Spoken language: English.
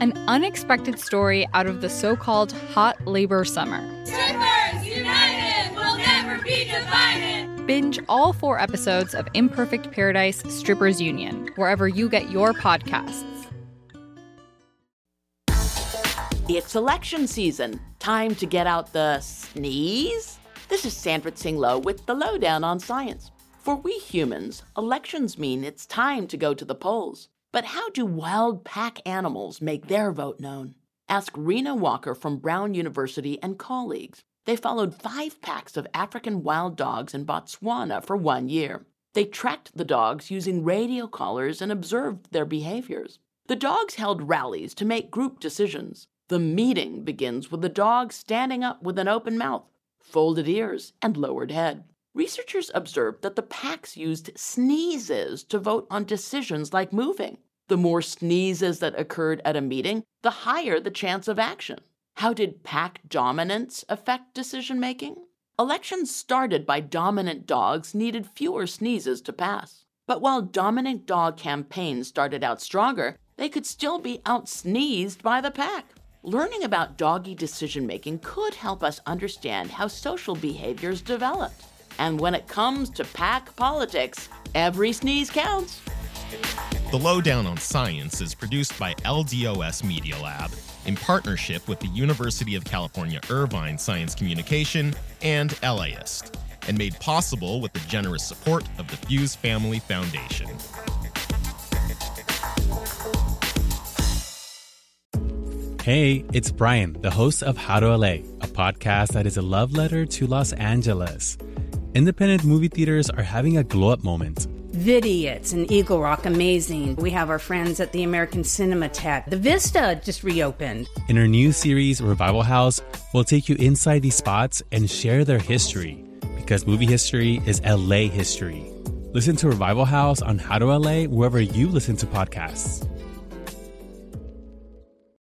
an unexpected story out of the so called hot labor summer. Strippers United will never be divided. Binge all four episodes of Imperfect Paradise Strippers Union, wherever you get your podcasts. It's election season. Time to get out the sneeze? This is Sandra Tsing Loh with the Loh Down on science. For we humans, elections mean it's time to go to the polls. But how do wild pack animals make their vote known? Ask Reena Walker from Brown University and colleagues. They followed five packs of African wild dogs in Botswana for one year. They tracked the dogs using radio collars and observed their behaviors. The dogs held rallies to make group decisions. The meeting begins with the dog standing up with an open mouth, folded ears, and lowered head. Researchers observed that the packs used sneezes to vote on decisions like moving. The more sneezes that occurred at a meeting, the higher the chance of action. How did pack dominance affect decision making? Elections started by dominant dogs needed fewer sneezes to pass. But while dominant dog campaigns started out stronger, they could still be out sneezed by the pack. Learning about doggy decision making could help us understand how social behaviors developed. And when it comes to pack politics, every sneeze counts. The Loh Down on Science is produced by LDOS Media Lab in partnership with the University of California Irvine Science Communication and LAist, and made possible with the generous support of the Fuhs Family Foundation. Hey, it's Brian, the host of How to LA, a podcast that is a love letter to Los Angeles independent movie theaters are having a glow up moment. Vidiots and Eagle Rock, amazing. We have our friends at the American Cinema Cinematheque. The Vista just reopened. In our new series, Revival House, we'll take you inside these spots and share their history because movie history is LA history. Listen to Revival House on How to LA wherever you listen to podcasts.